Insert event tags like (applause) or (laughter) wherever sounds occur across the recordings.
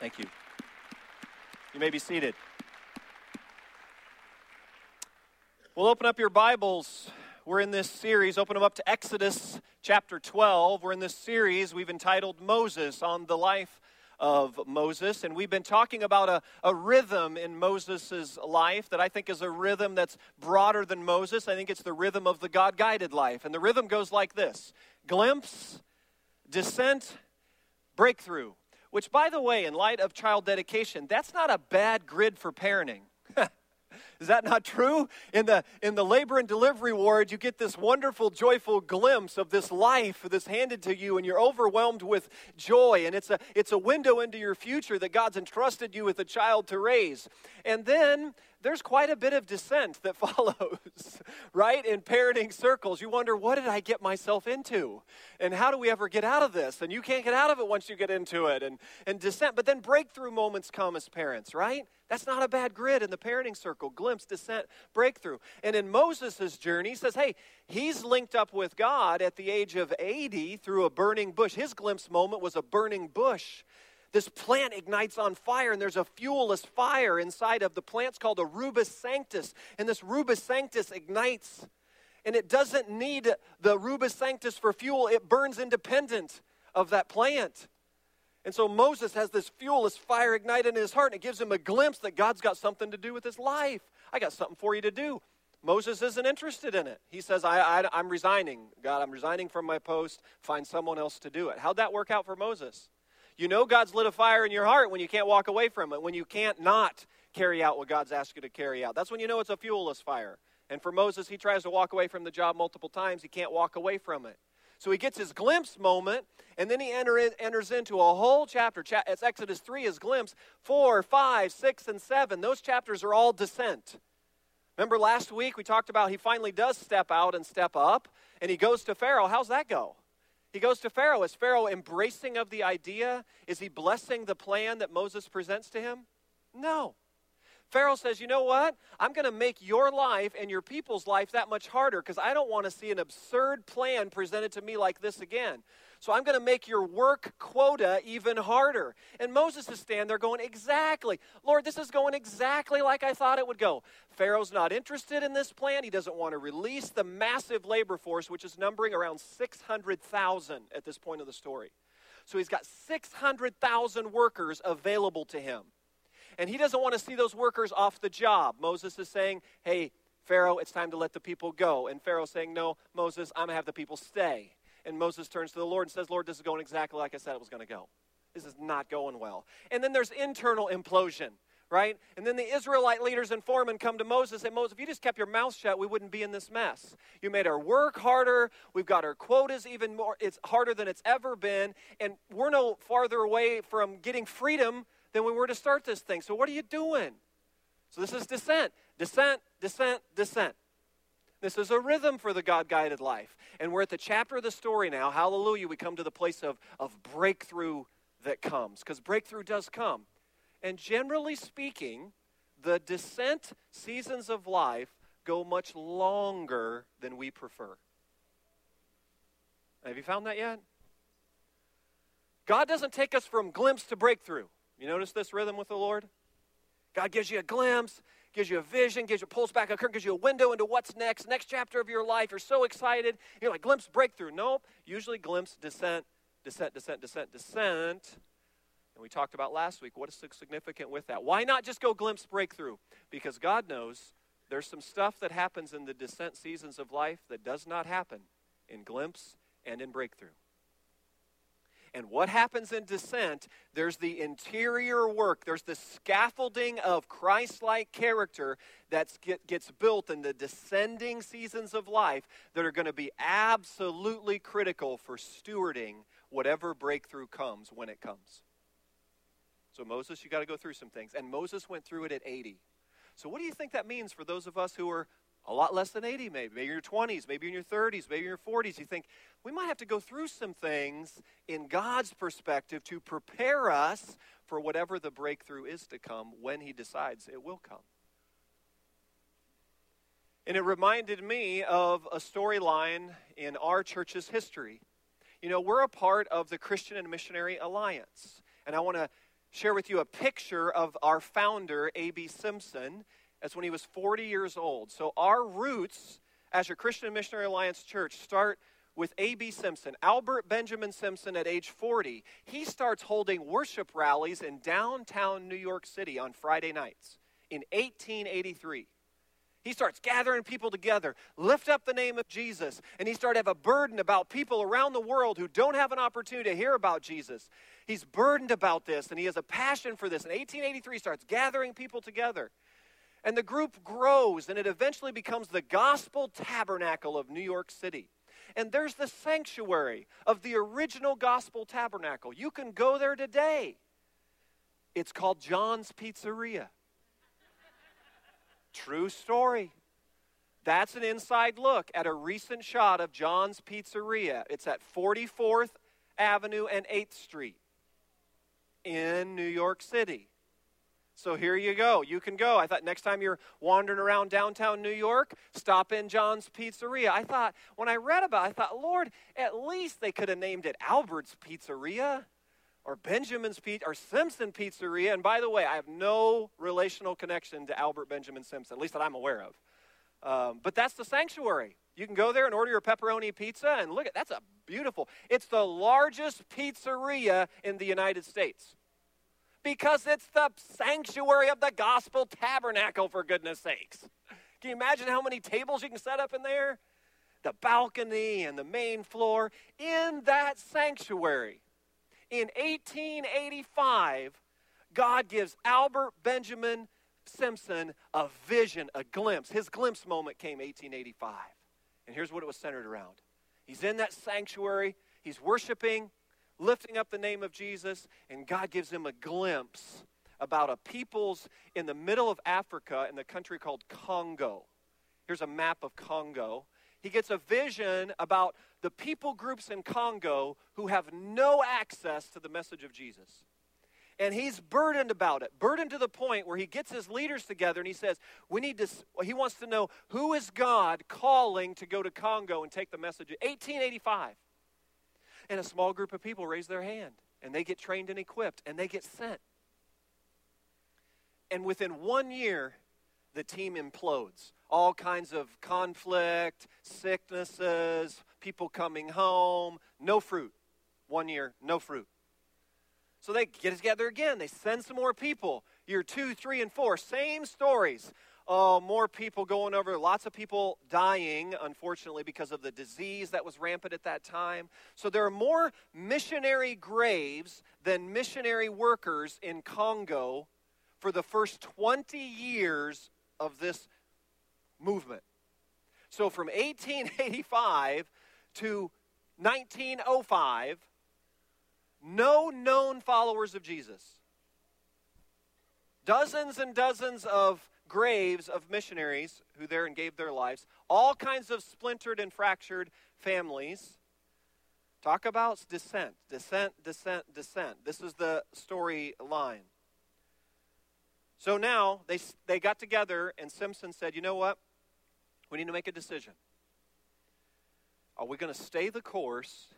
Thank you. You may be seated. We'll open up your Bibles. We're in this series, open them up to Exodus chapter 12. We're in this series we've entitled Moses on the life of Moses. And we've been talking about a, a rhythm in Moses' life that I think is a rhythm that's broader than Moses. I think it's the rhythm of the God guided life. And the rhythm goes like this glimpse, descent, breakthrough. Which, by the way, in light of child dedication, that's not a bad grid for parenting. Is that not true? In the, in the labor and delivery ward, you get this wonderful, joyful glimpse of this life that's handed to you, and you're overwhelmed with joy. And it's a, it's a window into your future that God's entrusted you with a child to raise. And then there's quite a bit of descent that (laughs) follows, right? In parenting circles, you wonder, what did I get myself into? And how do we ever get out of this? And you can't get out of it once you get into it. And, and descent, but then breakthrough moments come as parents, right? That's not a bad grid in the parenting circle. Glimpse, descent, breakthrough. And in Moses' journey, he says, hey, he's linked up with God at the age of 80 through a burning bush. His glimpse moment was a burning bush. This plant ignites on fire, and there's a fuelless fire inside of the plant's called a rubus sanctus. And this rubus sanctus ignites. And it doesn't need the rubus sanctus for fuel, it burns independent of that plant. And so Moses has this fuel, this fire ignited in his heart, and it gives him a glimpse that God's got something to do with his life. I got something for you to do. Moses isn't interested in it. He says, I, I, I'm resigning. God, I'm resigning from my post. Find someone else to do it. How'd that work out for Moses? You know God's lit a fire in your heart when you can't walk away from it, when you can't not carry out what God's asked you to carry out. That's when you know it's a fuelless fire. And for Moses, he tries to walk away from the job multiple times. He can't walk away from it. So he gets his glimpse moment, and then he enter in, enters into a whole chapter. It's Exodus 3 is glimpse. 4, 5, 6, and 7. Those chapters are all descent. Remember last week we talked about he finally does step out and step up, and he goes to Pharaoh. How's that go? He goes to Pharaoh. Is Pharaoh embracing of the idea? Is he blessing the plan that Moses presents to him? No. Pharaoh says, You know what? I'm going to make your life and your people's life that much harder because I don't want to see an absurd plan presented to me like this again. So I'm going to make your work quota even harder. And Moses is standing there going, Exactly. Lord, this is going exactly like I thought it would go. Pharaoh's not interested in this plan. He doesn't want to release the massive labor force, which is numbering around 600,000 at this point of the story. So he's got 600,000 workers available to him. And he doesn't want to see those workers off the job. Moses is saying, hey, Pharaoh, it's time to let the people go. And Pharaoh's saying, no, Moses, I'm going to have the people stay. And Moses turns to the Lord and says, Lord, this is going exactly like I said it was going to go. This is not going well. And then there's internal implosion, right? And then the Israelite leaders and foremen come to Moses and Moses, if you just kept your mouth shut, we wouldn't be in this mess. You made our work harder. We've got our quotas even more. It's harder than it's ever been. And we're no farther away from getting freedom than we were to start this thing. So, what are you doing? So, this is descent, descent, descent, descent. This is a rhythm for the God guided life. And we're at the chapter of the story now. Hallelujah. We come to the place of, of breakthrough that comes, because breakthrough does come. And generally speaking, the descent seasons of life go much longer than we prefer. Have you found that yet? God doesn't take us from glimpse to breakthrough. You notice this rhythm with the Lord? God gives you a glimpse, gives you a vision, gives you pulls back a curtain, gives you a window into what's next, next chapter of your life. You're so excited. You're like glimpse breakthrough. Nope. Usually glimpse descent, descent, descent, descent, descent. And we talked about last week what is significant with that. Why not just go glimpse breakthrough? Because God knows there's some stuff that happens in the descent seasons of life that does not happen in glimpse and in breakthrough. And what happens in descent? There's the interior work, there's the scaffolding of Christ like character that get, gets built in the descending seasons of life that are going to be absolutely critical for stewarding whatever breakthrough comes when it comes. So, Moses, you got to go through some things. And Moses went through it at 80. So, what do you think that means for those of us who are a lot less than 80, maybe. Maybe in your 20s, maybe in your 30s, maybe in your 40s. You think, we might have to go through some things in God's perspective to prepare us for whatever the breakthrough is to come when He decides it will come. And it reminded me of a storyline in our church's history. You know, we're a part of the Christian and Missionary Alliance. And I want to share with you a picture of our founder, A.B. Simpson. That's when he was 40 years old. So our roots as your Christian Missionary Alliance Church start with A.B. Simpson, Albert Benjamin Simpson at age 40. He starts holding worship rallies in downtown New York City on Friday nights in 1883. He starts gathering people together, lift up the name of Jesus, and he started to have a burden about people around the world who don't have an opportunity to hear about Jesus. He's burdened about this, and he has a passion for this. In 1883, starts gathering people together. And the group grows, and it eventually becomes the Gospel Tabernacle of New York City. And there's the sanctuary of the original Gospel Tabernacle. You can go there today. It's called John's Pizzeria. True story. That's an inside look at a recent shot of John's Pizzeria. It's at 44th Avenue and 8th Street in New York City. So here you go. You can go. I thought next time you're wandering around downtown New York, stop in John's Pizzeria. I thought, when I read about it, I thought, Lord, at least they could have named it Albert's Pizzeria or Benjamin's Pizza or Simpson Pizzeria. And by the way, I have no relational connection to Albert Benjamin Simpson, at least that I'm aware of. Um, but that's the sanctuary. You can go there and order your pepperoni pizza, and look at that's a beautiful. It's the largest pizzeria in the United States because it's the sanctuary of the gospel tabernacle. For goodness sakes, can you imagine how many tables you can set up in there? The balcony and the main floor in that sanctuary in 1885, God gives Albert Benjamin Simpson a vision, a glimpse. His glimpse moment came 1885. And here's what it was centered around. He's in that sanctuary, he's worshiping, lifting up the name of Jesus, and God gives him a glimpse about a peoples in the middle of Africa in the country called Congo. Here's a map of Congo. He gets a vision about the people groups in Congo who have no access to the message of Jesus. And he's burdened about it, burdened to the point where he gets his leaders together and he says, We need to, he wants to know who is God calling to go to Congo and take the message. 1885. And a small group of people raise their hand and they get trained and equipped and they get sent. And within one year, the team implodes all kinds of conflict, sicknesses, people coming home, no fruit. One year, no fruit. So they get together again. They send some more people. Year two, three, and four, same stories. Oh, more people going over, lots of people dying, unfortunately, because of the disease that was rampant at that time. So there are more missionary graves than missionary workers in Congo for the first 20 years of this movement. So from 1885 to 1905, no known followers of Jesus. Dozens and dozens of graves of missionaries who there and gave their lives, all kinds of splintered and fractured families. Talk about descent, descent, descent, descent. This is the storyline. So now they, they got together, and Simpson said, You know what? We need to make a decision. Are we going to stay the course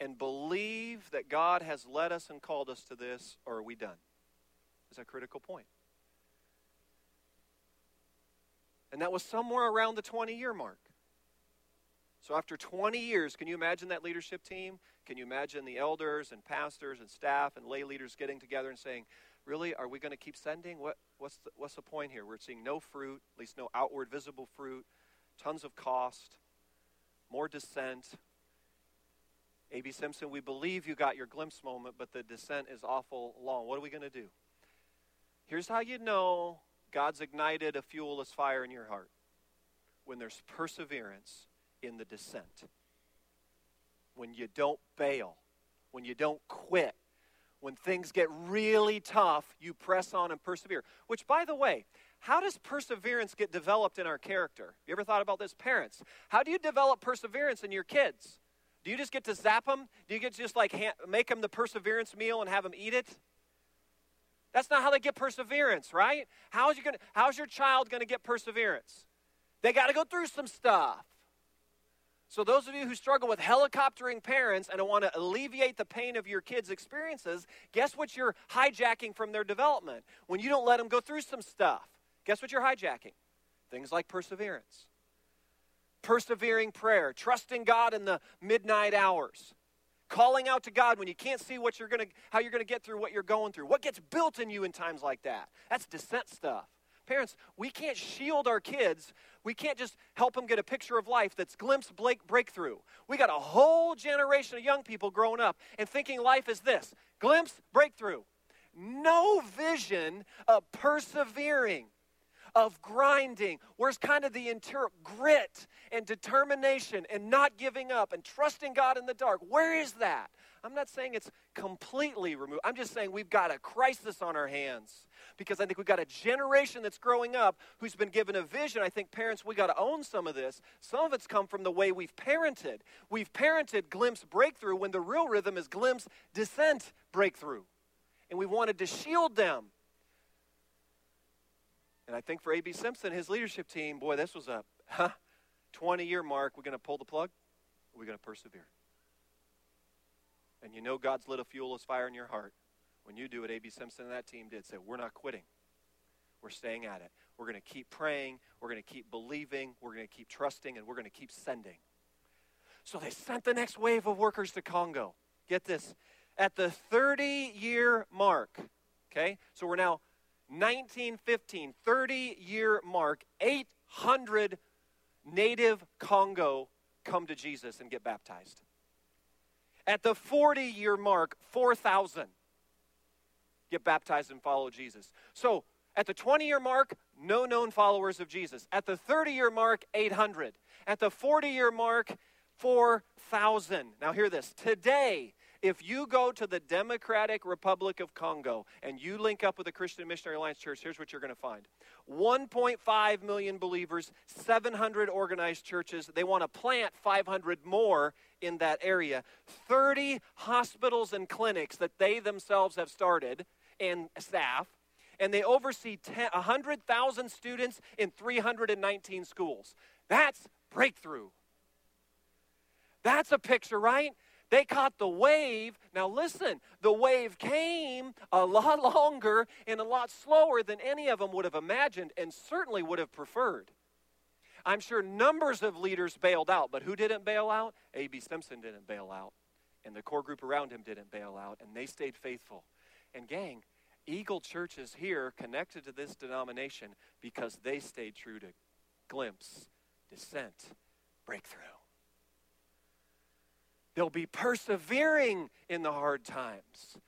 and believe that God has led us and called us to this, or are we done? Is a critical point. And that was somewhere around the 20 year mark. So after 20 years, can you imagine that leadership team? Can you imagine the elders and pastors and staff and lay leaders getting together and saying, really, are we going to keep sending? What, what's, the, what's the point here? We're seeing no fruit, at least no outward visible fruit, tons of cost, more descent. A.B. Simpson, we believe you got your glimpse moment, but the descent is awful long. What are we going to do? Here's how you know God's ignited a fuelless fire in your heart when there's perseverance in the descent, when you don't bail, when you don't quit, when things get really tough, you press on and persevere. Which, by the way, how does perseverance get developed in our character? You ever thought about this, parents? How do you develop perseverance in your kids? Do you just get to zap them? Do you get to just like make them the perseverance meal and have them eat it? That's not how they get perseverance, right? How's, you gonna, how's your child going to get perseverance? They got to go through some stuff. So, those of you who struggle with helicoptering parents and want to alleviate the pain of your kids' experiences, guess what you're hijacking from their development? When you don't let them go through some stuff, guess what you're hijacking? Things like perseverance, persevering prayer, trusting God in the midnight hours, calling out to God when you can't see what you're gonna, how you're going to get through what you're going through. What gets built in you in times like that? That's descent stuff. Parents, we can't shield our kids. We can't just help them get a picture of life that's glimpse breakthrough. We got a whole generation of young people growing up and thinking life is this glimpse breakthrough. No vision of persevering, of grinding. Where's kind of the interior grit and determination and not giving up and trusting God in the dark? Where is that? I'm not saying it's completely removed. I'm just saying we've got a crisis on our hands because I think we've got a generation that's growing up who's been given a vision. I think parents, we got to own some of this. Some of it's come from the way we've parented. We've parented glimpse breakthrough when the real rhythm is glimpse descent breakthrough. And we wanted to shield them. And I think for A.B. Simpson, his leadership team, boy, this was a huh, 20 year mark. We're going to pull the plug. We're going to persevere. And you know God's lit a fuel as fire in your heart when you do what A.B. Simpson and that team did, say, we're not quitting. We're staying at it. We're going to keep praying. We're going to keep believing. We're going to keep trusting. And we're going to keep sending. So they sent the next wave of workers to Congo. Get this. At the 30 year mark, okay, so we're now 1915, 30 year mark, 800 native Congo come to Jesus and get baptized. At the 40 year mark, 4,000 get baptized and follow Jesus. So at the 20 year mark, no known followers of Jesus. At the 30 year mark, 800. At the 40 year mark, 4,000. Now, hear this. Today, if you go to the Democratic Republic of Congo and you link up with the Christian Missionary Alliance Church, here's what you're going to find 1.5 million believers, 700 organized churches. They want to plant 500 more in that area. 30 hospitals and clinics that they themselves have started and staff, and they oversee 100,000 students in 319 schools. That's breakthrough. That's a picture, right? They caught the wave. Now, listen, the wave came a lot (laughs) longer and a lot slower than any of them would have imagined and certainly would have preferred. I'm sure numbers of leaders bailed out, but who didn't bail out? A.B. Simpson didn't bail out, and the core group around him didn't bail out, and they stayed faithful. And, gang, Eagle Church is here connected to this denomination because they stayed true to glimpse, descent, breakthrough. They'll be persevering in the hard times.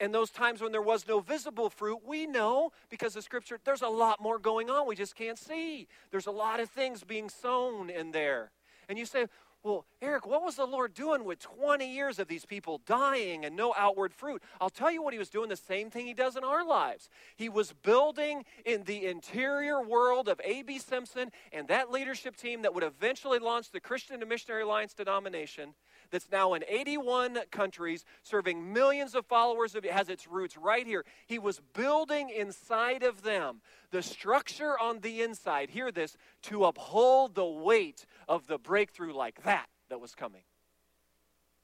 And those times when there was no visible fruit, we know because the scripture, there's a lot more going on we just can't see. There's a lot of things being sown in there. And you say, well, Eric, what was the Lord doing with 20 years of these people dying and no outward fruit? I'll tell you what he was doing the same thing he does in our lives. He was building in the interior world of A.B. Simpson and that leadership team that would eventually launch the Christian and Missionary Alliance denomination that's now in 81 countries, serving millions of followers. Of, it has its roots right here. He was building inside of them the structure on the inside, hear this, to uphold the weight of the breakthrough like that that was coming.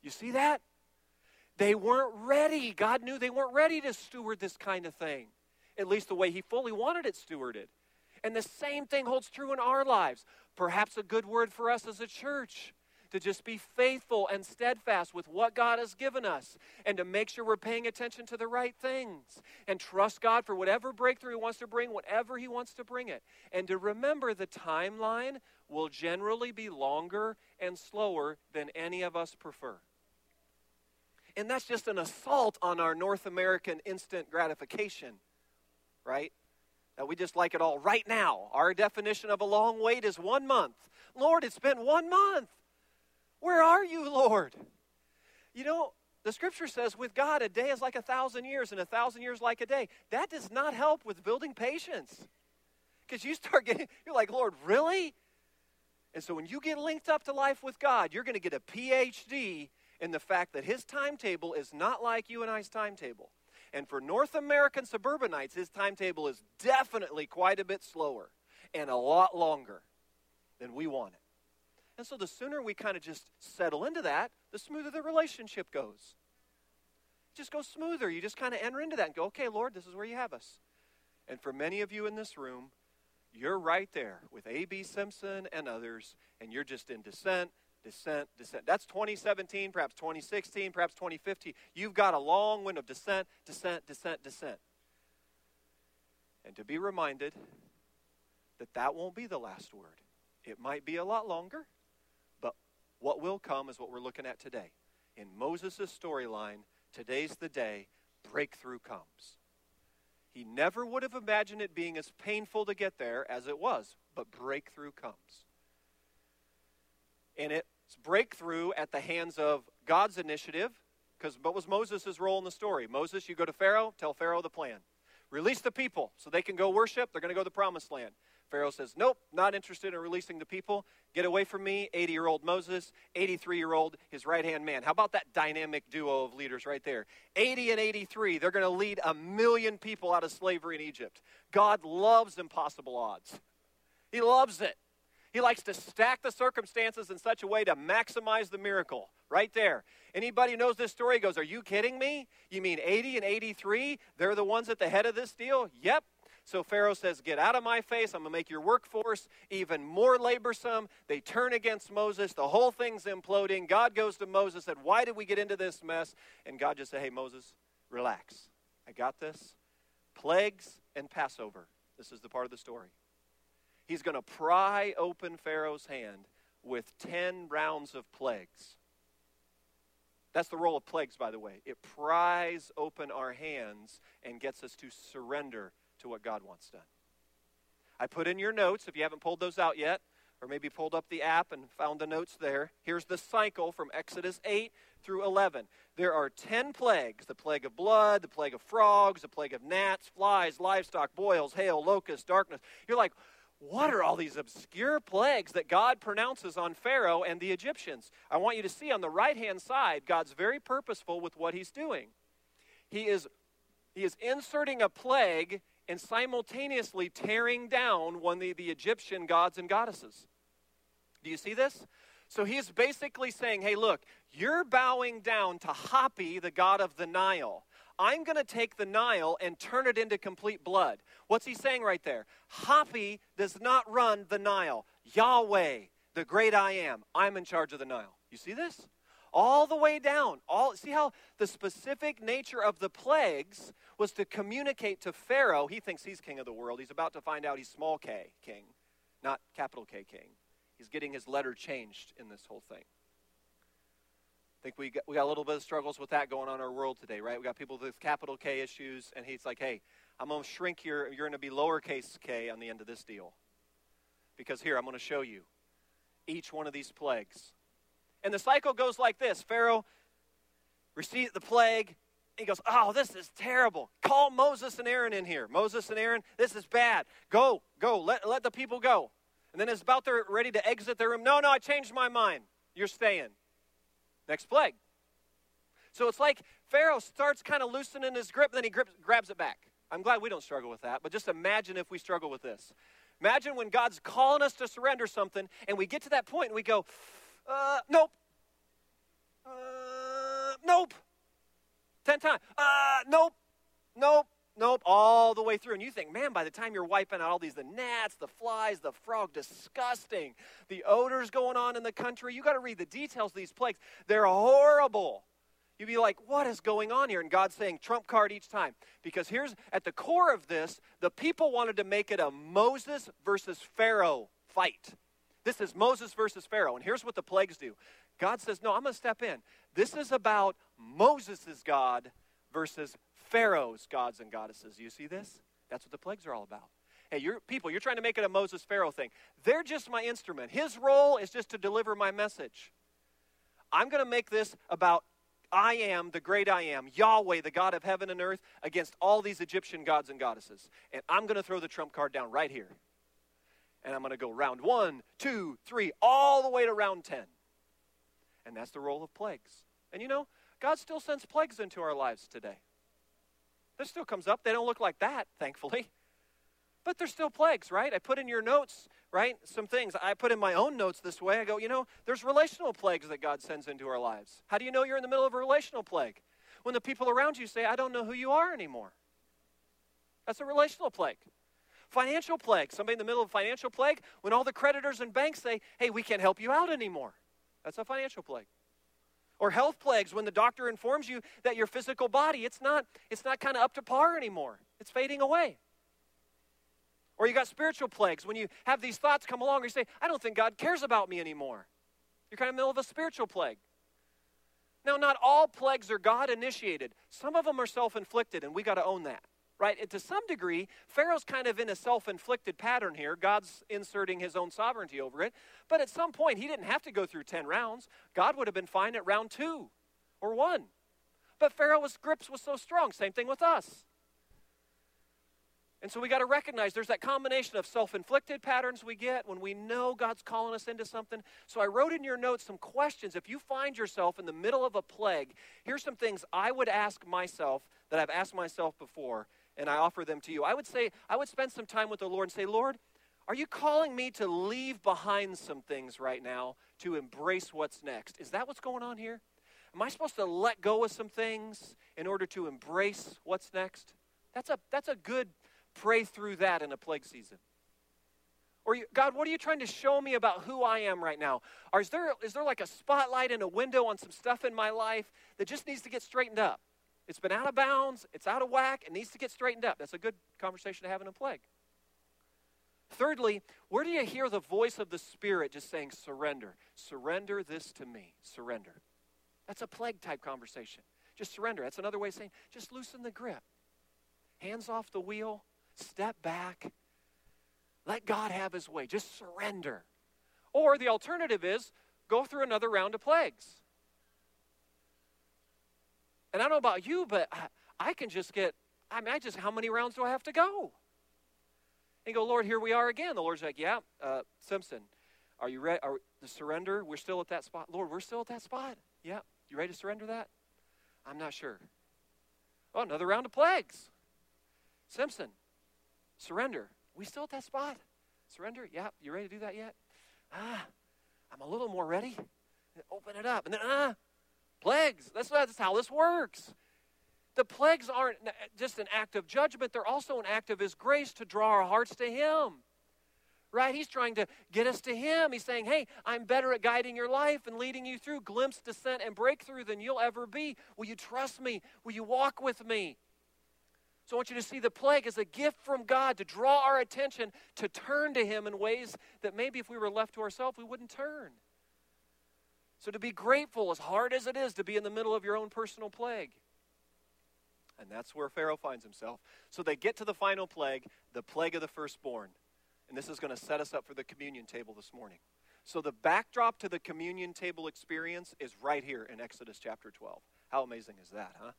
You see that? They weren't ready. God knew they weren't ready to steward this kind of thing, at least the way He fully wanted it stewarded. And the same thing holds true in our lives. Perhaps a good word for us as a church to just be faithful and steadfast with what God has given us and to make sure we're paying attention to the right things and trust God for whatever breakthrough He wants to bring, whatever He wants to bring it. And to remember the timeline will generally be longer and slower than any of us prefer. And that's just an assault on our North American instant gratification, right? That we just like it all right now. Our definition of a long wait is one month. Lord, it's been one month. Where are you, Lord? You know, the scripture says with God, a day is like a thousand years, and a thousand years like a day. That does not help with building patience. Because you start getting, you're like, Lord, really? And so when you get linked up to life with God, you're going to get a PhD in the fact that his timetable is not like you and I's timetable. And for North American suburbanites, his timetable is definitely quite a bit slower and a lot longer than we want it. And so the sooner we kind of just settle into that, the smoother the relationship goes. It just goes smoother. You just kind of enter into that and go, okay, Lord, this is where you have us. And for many of you in this room, you're right there with A.B. Simpson and others, and you're just in descent, descent, descent. That's 2017, perhaps 2016, perhaps 2015. You've got a long wind of descent, descent, descent, descent. And to be reminded that that won't be the last word. It might be a lot longer, what will come is what we're looking at today. In Moses' storyline, today's the day breakthrough comes. He never would have imagined it being as painful to get there as it was, but breakthrough comes. And it's breakthrough at the hands of God's initiative, because what was Moses' role in the story? Moses, you go to Pharaoh, tell Pharaoh the plan. Release the people so they can go worship, they're going to go to the promised land. Pharaoh says, Nope, not interested in releasing the people. Get away from me. 80 year old Moses, 83 year old, his right hand man. How about that dynamic duo of leaders right there? 80 and 83, they're going to lead a million people out of slavery in Egypt. God loves impossible odds, He loves it. He likes to stack the circumstances in such a way to maximize the miracle. Right there. Anybody who knows this story goes, Are you kidding me? You mean 80 and 83? They're the ones at the head of this deal? Yep, so Pharaoh says, Get out of my face. I'm going to make your workforce even more laborsome. They turn against Moses. The whole thing's imploding. God goes to Moses and said, Why did we get into this mess? And God just said, Hey, Moses, relax. I got this. Plagues and Passover. This is the part of the story. He's going to pry open Pharaoh's hand with 10 rounds of plagues. That's the role of plagues, by the way. It pries open our hands and gets us to surrender to what God wants done. I put in your notes, if you haven't pulled those out yet, or maybe pulled up the app and found the notes there. Here's the cycle from Exodus 8 through 11. There are 10 plagues the plague of blood, the plague of frogs, the plague of gnats, flies, livestock, boils, hail, locusts, darkness. You're like, what are all these obscure plagues that God pronounces on Pharaoh and the Egyptians? I want you to see on the right hand side, God's very purposeful with what he's doing. He is, he is inserting a plague and simultaneously tearing down one of the, the Egyptian gods and goddesses. Do you see this? So he's basically saying, hey, look, you're bowing down to Hapi, the god of the Nile. I'm going to take the Nile and turn it into complete blood. What's he saying right there? Hapi does not run the Nile. Yahweh, the great I am, I'm in charge of the Nile. You see this? All the way down. All see how the specific nature of the plagues was to communicate to Pharaoh. He thinks he's king of the world. He's about to find out he's small k king, not capital K king. He's getting his letter changed in this whole thing. I think we got, we got a little bit of struggles with that going on in our world today, right? We got people with capital K issues, and he's like, hey, I'm going to shrink your, you're going to be lowercase k on the end of this deal. Because here, I'm going to show you each one of these plagues and the cycle goes like this Pharaoh receives the plague. He goes, Oh, this is terrible. Call Moses and Aaron in here. Moses and Aaron, this is bad. Go, go, let, let the people go. And then it's about they're ready to exit the room. No, no, I changed my mind. You're staying. Next plague. So it's like Pharaoh starts kind of loosening his grip, then he grips, grabs it back. I'm glad we don't struggle with that, but just imagine if we struggle with this. Imagine when God's calling us to surrender something, and we get to that point and we go, uh, nope. Uh, nope. Ten times. Uh, nope. Nope. Nope. All the way through. And you think, man, by the time you're wiping out all these, the gnats, the flies, the frog, disgusting. The odors going on in the country. You got to read the details of these plagues. They're horrible. You'd be like, what is going on here? And God's saying, trump card each time. Because here's at the core of this, the people wanted to make it a Moses versus Pharaoh fight. This is Moses versus Pharaoh. And here's what the plagues do God says, No, I'm going to step in. This is about Moses' God versus Pharaoh's gods and goddesses. You see this? That's what the plagues are all about. Hey, you're, people, you're trying to make it a Moses Pharaoh thing. They're just my instrument. His role is just to deliver my message. I'm going to make this about I am the great I am, Yahweh, the God of heaven and earth, against all these Egyptian gods and goddesses. And I'm going to throw the trump card down right here and I'm going to go round one, two, three, all the way to round 10. And that's the role of plagues. And you know, God still sends plagues into our lives today. This still comes up. They don't look like that, thankfully. (laughs) But there's still plagues, right? I put in your notes, right? Some things. I put in my own notes this way. I go, you know, there's relational plagues that God sends into our lives. How do you know you're in the middle of a relational plague? When the people around you say, I don't know who you are anymore. That's a relational plague. Financial plague. Somebody in the middle of a financial plague, when all the creditors and banks say, hey, we can't help you out anymore. That's a financial plague. Or health plagues when the doctor informs you that your physical body, it's not, it's not kind of up to par anymore. It's fading away. Or you got spiritual plagues when you have these thoughts come along and you say, I don't think God cares about me anymore. You're kind of in the middle of a spiritual plague. Now, not all plagues are God initiated. Some of them are self inflicted, and we got to own that right? And to some degree, Pharaoh's kind of in a self inflicted pattern here. God's inserting his own sovereignty over it. But at some point, he didn't have to go through 10 rounds. God would have been fine at round two or one. But Pharaoh's grips was so strong. Same thing with us. And so we got to recognize there's that combination of self inflicted patterns we get when we know God's calling us into something. So I wrote in your notes some questions. If you find yourself in the middle of a plague, here's some things I would ask myself that I've asked myself before and I offer them to you. I would say, I would spend some time with the Lord and say, Lord, are you calling me to leave behind some things right now to embrace what's next? Is that what's going on here? Am I supposed to let go of some things in order to embrace what's next? That's a, that's a good pray through that in a plague season. Or, you, God, what are you trying to show me about who I am right now? Or is there, is there like a spotlight in a window on some stuff in my life that just needs to get straightened up? It's been out of bounds, it's out of whack, it needs to get straightened up. That's a good conversation to have in a plague. Thirdly, where do you hear the voice of the Spirit just saying, surrender? Surrender this to me. Surrender. That's a plague type conversation. Just surrender. That's another way of saying, just loosen the grip. Hands off the wheel, step back, let God have his way. Just surrender. Or the alternative is go through another round of plagues. And I don't know about you, but I, I can just get, I mean, I just, how many rounds do I have to go? And go, Lord, here we are again. The Lord's like, yeah, uh, Simpson, are you ready? Are the surrender? We're still at that spot. Lord, we're still at that spot. Yeah. You ready to surrender that? I'm not sure. Oh, another round of plagues. Simpson, surrender. We still at that spot? Surrender? Yeah. You ready to do that yet? Ah, I'm a little more ready. Open it up. And then, ah, Plagues. That's, that's how this works. The plagues aren't just an act of judgment, they're also an act of His grace to draw our hearts to Him. Right? He's trying to get us to Him. He's saying, Hey, I'm better at guiding your life and leading you through glimpse, descent, and breakthrough than you'll ever be. Will you trust me? Will you walk with me? So I want you to see the plague as a gift from God to draw our attention to turn to Him in ways that maybe if we were left to ourselves, we wouldn't turn. So to be grateful, as hard as it is to be in the middle of your own personal plague. And that's where Pharaoh finds himself. So they get to the final plague, the plague of the firstborn. And this is going to set us up for the communion table this morning. So the backdrop to the communion table experience is right here in Exodus chapter 12. How amazing is that, huh?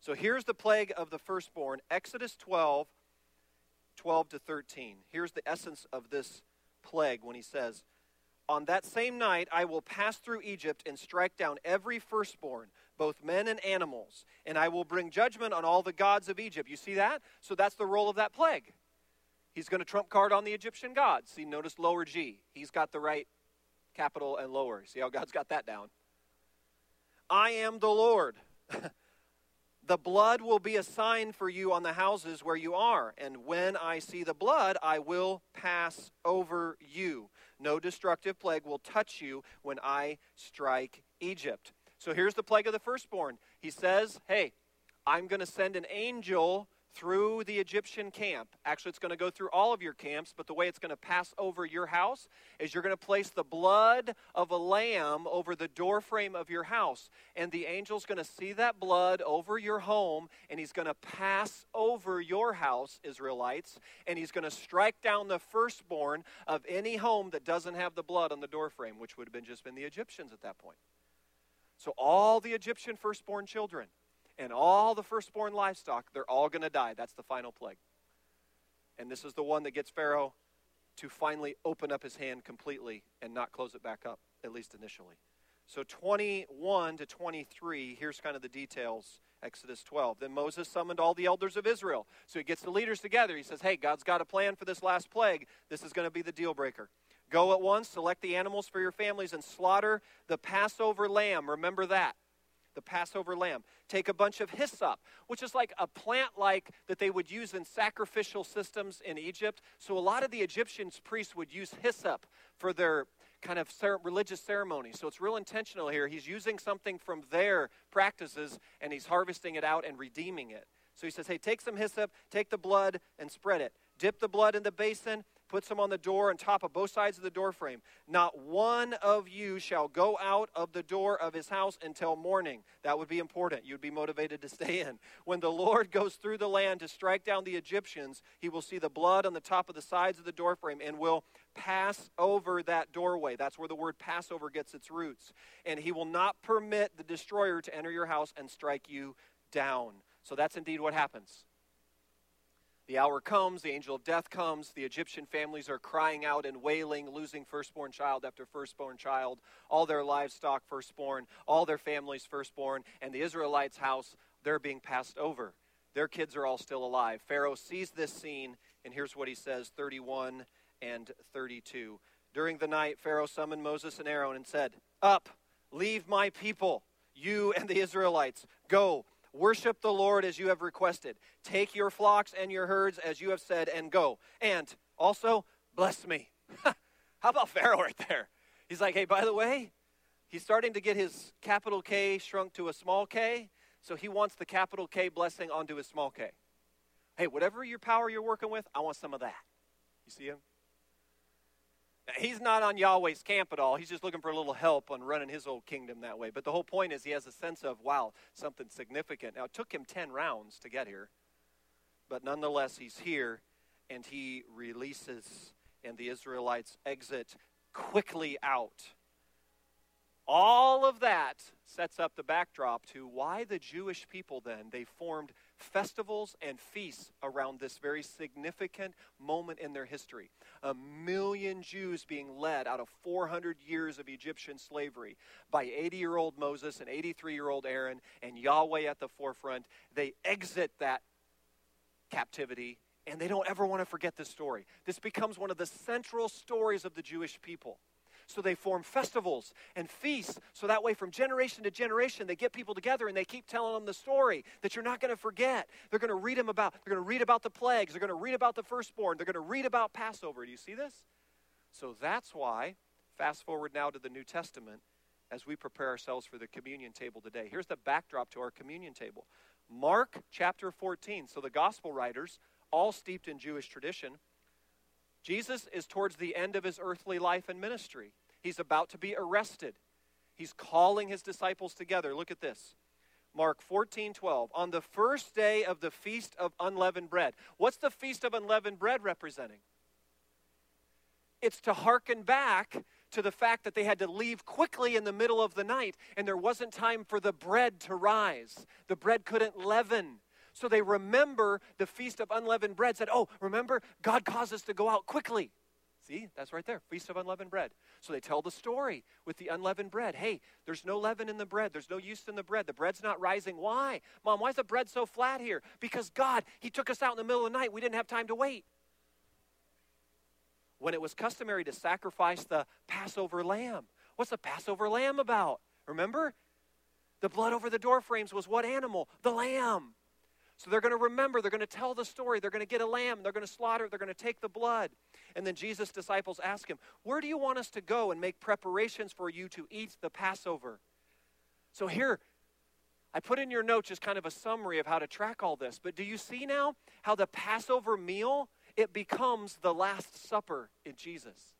So here's the plague of the firstborn, Exodus 12, 12 to 13. Here's the essence of this plague when he says, on that same night, I will pass through Egypt and strike down every firstborn, both men and animals, and I will bring judgment on all the gods of Egypt. You see that? So that's the role of that plague. He's going to trump card on the Egyptian gods. See, notice lower G. He's got the right capital and lower. See how God's got that down? I am the Lord. (laughs) the blood will be a sign for you on the houses where you are, and when I see the blood, I will pass over you. No destructive plague will touch you when I strike Egypt. So here's the plague of the firstborn. He says, Hey, I'm going to send an angel through the Egyptian camp. Actually, it's going to go through all of your camps, but the way it's going to pass over your house is you're going to place the blood of a lamb over the doorframe of your house. And the angel's going to see that blood over your home, and he's going to pass over your house, Israelites, and he's going to strike down the firstborn of any home that doesn't have the blood on the doorframe, which would have been just been the Egyptians at that point. So all the Egyptian firstborn children and all the firstborn livestock, they're all going to die. That's the final plague. And this is the one that gets Pharaoh to finally open up his hand completely and not close it back up, at least initially. So 21 to 23, here's kind of the details Exodus 12. Then Moses summoned all the elders of Israel. So he gets the leaders together. He says, Hey, God's got a plan for this last plague. This is going to be the deal breaker. Go at once, select the animals for your families, and slaughter the Passover lamb. Remember that. The Passover lamb. Take a bunch of hyssop, which is like a plant like that they would use in sacrificial systems in Egypt. So a lot of the Egyptian priests would use hyssop for their kind of religious ceremony. So it's real intentional here. He's using something from their practices and he's harvesting it out and redeeming it. So he says, hey, take some hyssop, take the blood, and spread it. Dip the blood in the basin, put them on the door and top of both sides of the door frame. Not one of you shall go out of the door of his house until morning. That would be important. You'd be motivated to (laughs) stay in. When the Lord goes through the land to strike down the Egyptians, he will see the blood on the top of the sides of the door frame and will pass over that doorway. That's where the word Passover gets its roots. And he will not permit the destroyer to enter your house and strike you down. So that's indeed what happens. The hour comes, the angel of death comes, the Egyptian families are crying out and wailing, losing firstborn child after firstborn child, all their livestock firstborn, all their families firstborn, and the Israelites' house, they're being passed over. Their kids are all still alive. Pharaoh sees this scene, and here's what he says 31 and 32. During the night, Pharaoh summoned Moses and Aaron and said, Up, leave my people, you and the Israelites. Go Worship the Lord as you have requested. Take your flocks and your herds as you have said, and go. And also, bless me. (laughs) How about Pharaoh right there? He's like, hey, by the way, he's starting to get his capital K shrunk to a small k, so he wants the capital K blessing onto his small k. Hey, whatever your power you're working with, I want some of that. You see him? He's not on Yahweh's camp at all. He's just looking for a little help on running his old kingdom that way. But the whole point is he has a sense of, wow, something significant. Now, it took him 10 rounds to get here, but nonetheless, he's here and he releases, and the Israelites exit quickly out. All of that sets up the backdrop to why the Jewish people then, they formed festivals and feasts around this very significant moment in their history. A million Jews being led out of 400 years of Egyptian slavery by 80 year old Moses and 83 year old Aaron and Yahweh at the forefront. They exit that captivity and they don't ever want to forget this story. This becomes one of the central stories of the Jewish people. So they form festivals and feasts. So that way, from generation to generation, they get people together and they keep telling them the story that you're not going to forget. They're going to read them about. They're going to read about the plagues. They're going to read about the firstborn. They're going to read about Passover. Do you see this? So that's why. Fast forward now to the New Testament as we prepare ourselves for the communion table today. Here's the backdrop to our communion table. Mark chapter 14. So the gospel writers, all steeped in Jewish tradition, Jesus is towards the end of his earthly life and ministry. He's about to be arrested. He's calling his disciples together. Look at this. Mark 14, 12. On the first day of the Feast of Unleavened Bread. What's the Feast of Unleavened Bread representing? It's to hearken back to the fact that they had to leave quickly in the middle of the night and there wasn't time for the bread to rise. The bread couldn't leaven. So they remember the Feast of Unleavened Bread, said, Oh, remember, God caused us to go out quickly. See, that's right there, Feast of Unleavened Bread. So they tell the story with the unleavened bread. Hey, there's no leaven in the bread. There's no yeast in the bread. The bread's not rising. Why? Mom, why is the bread so flat here? Because God, He took us out in the middle of the night. We didn't have time to wait. When it was customary to sacrifice the Passover lamb. What's the Passover lamb about? Remember? The blood over the door frames was what animal? The lamb. So they're going to remember, they're going to tell the story, they're going to get a lamb, they're going to slaughter they're going to take the blood. And then Jesus' disciples ask him, Where do you want us to go and make preparations for you to eat the Passover? So here, I put in your notes just kind of a summary of how to track all this. But do you see now how the Passover meal it becomes the last supper in Jesus?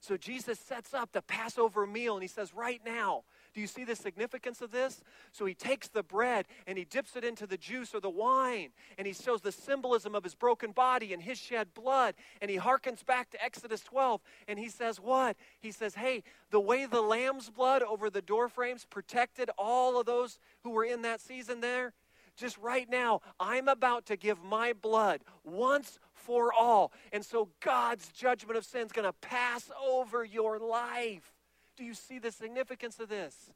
So Jesus sets up the Passover meal and he says, Right now, do you see the significance of this? So he takes the bread and he dips it into the juice or the wine, and he shows the symbolism of his broken body and his shed blood. And he harkens back to Exodus 12, and he says, What? He says, Hey, the way the lamb's blood over the doorframes protected all of those who were in that season there, just right now, I'm about to give my blood once for all. And so God's judgment of sin is going to pass over your life. Do you see the significance of this?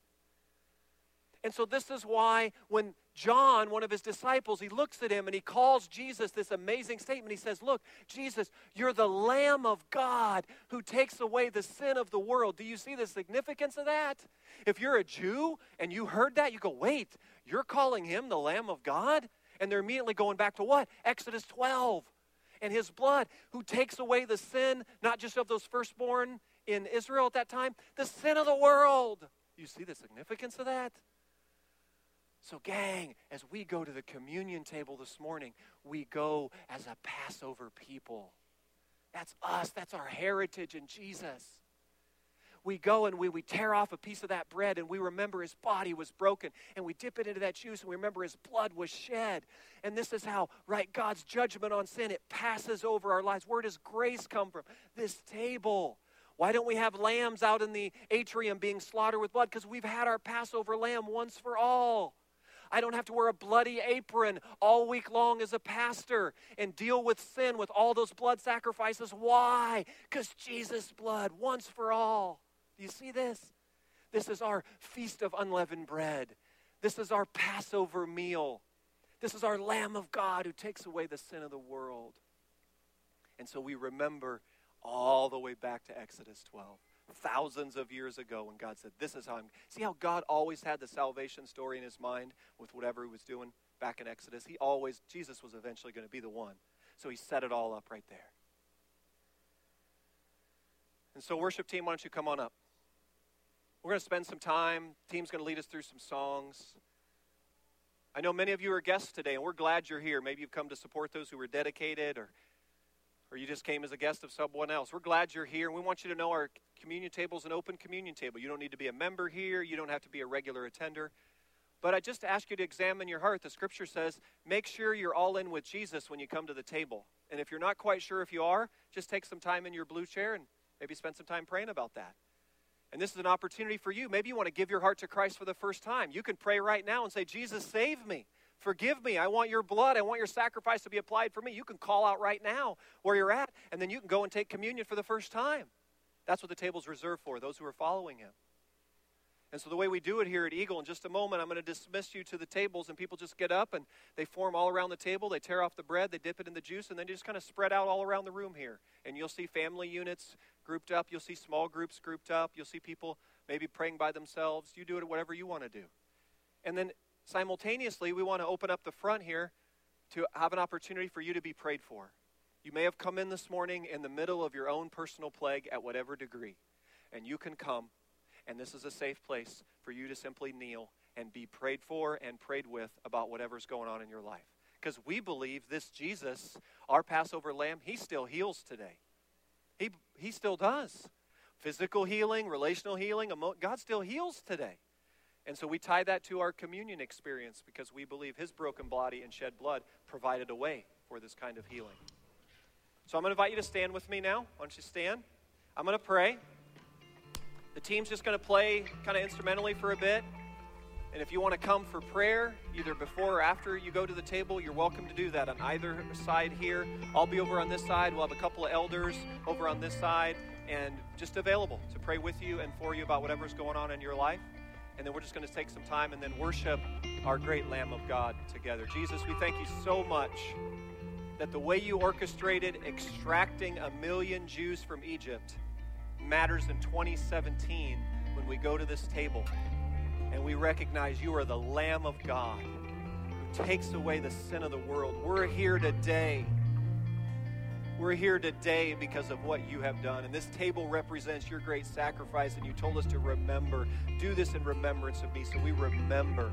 And so, this is why when John, one of his disciples, he looks at him and he calls Jesus this amazing statement. He says, Look, Jesus, you're the Lamb of God who takes away the sin of the world. Do you see the significance of that? If you're a Jew and you heard that, you go, Wait, you're calling him the Lamb of God? And they're immediately going back to what? Exodus 12. And his blood, who takes away the sin, not just of those firstborn in Israel at that time, the sin of the world. You see the significance of that? So, gang, as we go to the communion table this morning, we go as a Passover people. That's us, that's our heritage in Jesus. We go and we, we tear off a piece of that bread and we remember his body was broken and we dip it into that juice and we remember his blood was shed. And this is how, right, God's judgment on sin, it passes over our lives. Where does grace come from? This table. Why don't we have lambs out in the atrium being slaughtered with blood? Because we've had our Passover lamb once for all. I don't have to wear a bloody apron all week long as a pastor and deal with sin with all those blood sacrifices. Why? Because Jesus' blood, once for all. Do you see this? This is our feast of unleavened bread. This is our Passover meal. This is our Lamb of God who takes away the sin of the world. And so we remember all the way back to Exodus 12 thousands of years ago when God said, This is how I'm. See how God always had the salvation story in his mind with whatever he was doing back in Exodus? He always, Jesus was eventually going to be the one. So he set it all up right there. And so, worship team, why don't you come on up? We're going to spend some time. Team's going to lead us through some songs. I know many of you are guests today, and we're glad you're here. Maybe you've come to support those who were dedicated or or you just came as a guest of someone else. We're glad you're here. We want you to know our communion table is an open communion table. You don't need to be a member here, you don't have to be a regular attender. But I just ask you to examine your heart. The scripture says, make sure you're all in with Jesus when you come to the table. And if you're not quite sure if you are, just take some time in your blue chair and maybe spend some time praying about that. And this is an opportunity for you. Maybe you want to give your heart to Christ for the first time. You can pray right now and say, Jesus, save me. Forgive me. I want your blood. I want your sacrifice to be applied for me. You can call out right now where you're at, and then you can go and take communion for the first time. That's what the table's reserved for, those who are following him. And so, the way we do it here at Eagle, in just a moment, I'm going to dismiss you to the tables, and people just get up and they form all around the table. They tear off the bread, they dip it in the juice, and then just kind of spread out all around the room here. And you'll see family units grouped up, you'll see small groups grouped up, you'll see people maybe praying by themselves. You do it whatever you want to do. And then simultaneously, we want to open up the front here to have an opportunity for you to be prayed for. You may have come in this morning in the middle of your own personal plague at whatever degree, and you can come, and this is a safe place for you to simply kneel and be prayed for and prayed with about whatever's going on in your life. Because we believe this Jesus, our Passover lamb, he still heals today. He, he still does. Physical healing, relational healing, emo- God still heals today. And so we tie that to our communion experience because we believe his broken body and shed blood provided a way for this kind of healing. So I'm going to invite you to stand with me now. Why don't you stand? I'm going to pray. The team's just going to play kind of instrumentally for a bit. And if you want to come for prayer, either before or after you go to the table, you're welcome to do that on either side here. I'll be over on this side. We'll have a couple of elders over on this side and just available to pray with you and for you about whatever's going on in your life and then we're just going to take some time and then worship our great Lamb of God together. Jesus, we thank you so much that the way you orchestrated extracting a million Jews from Egypt matters in 2017 when we go to this table and we recognize you are the Lamb of God who takes away the sin of the world. We're here today we're here today because of what you have done. And this table represents your great sacrifice, and you told us to remember. Do this in remembrance of me. So we remember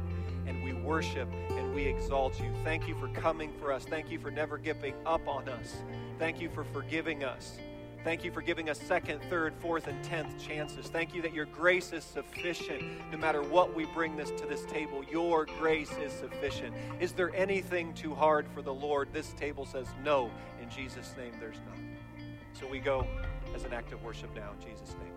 and we worship and we exalt you. Thank you for coming for us. Thank you for never giving up on us. Thank you for forgiving us. Thank you for giving us second, third, fourth, and tenth chances. Thank you that your grace is sufficient no matter what we bring this to this table. Your grace is sufficient. Is there anything too hard for the Lord? This table says no. Jesus' name, there's none. So we go as an act of worship now. In Jesus' name.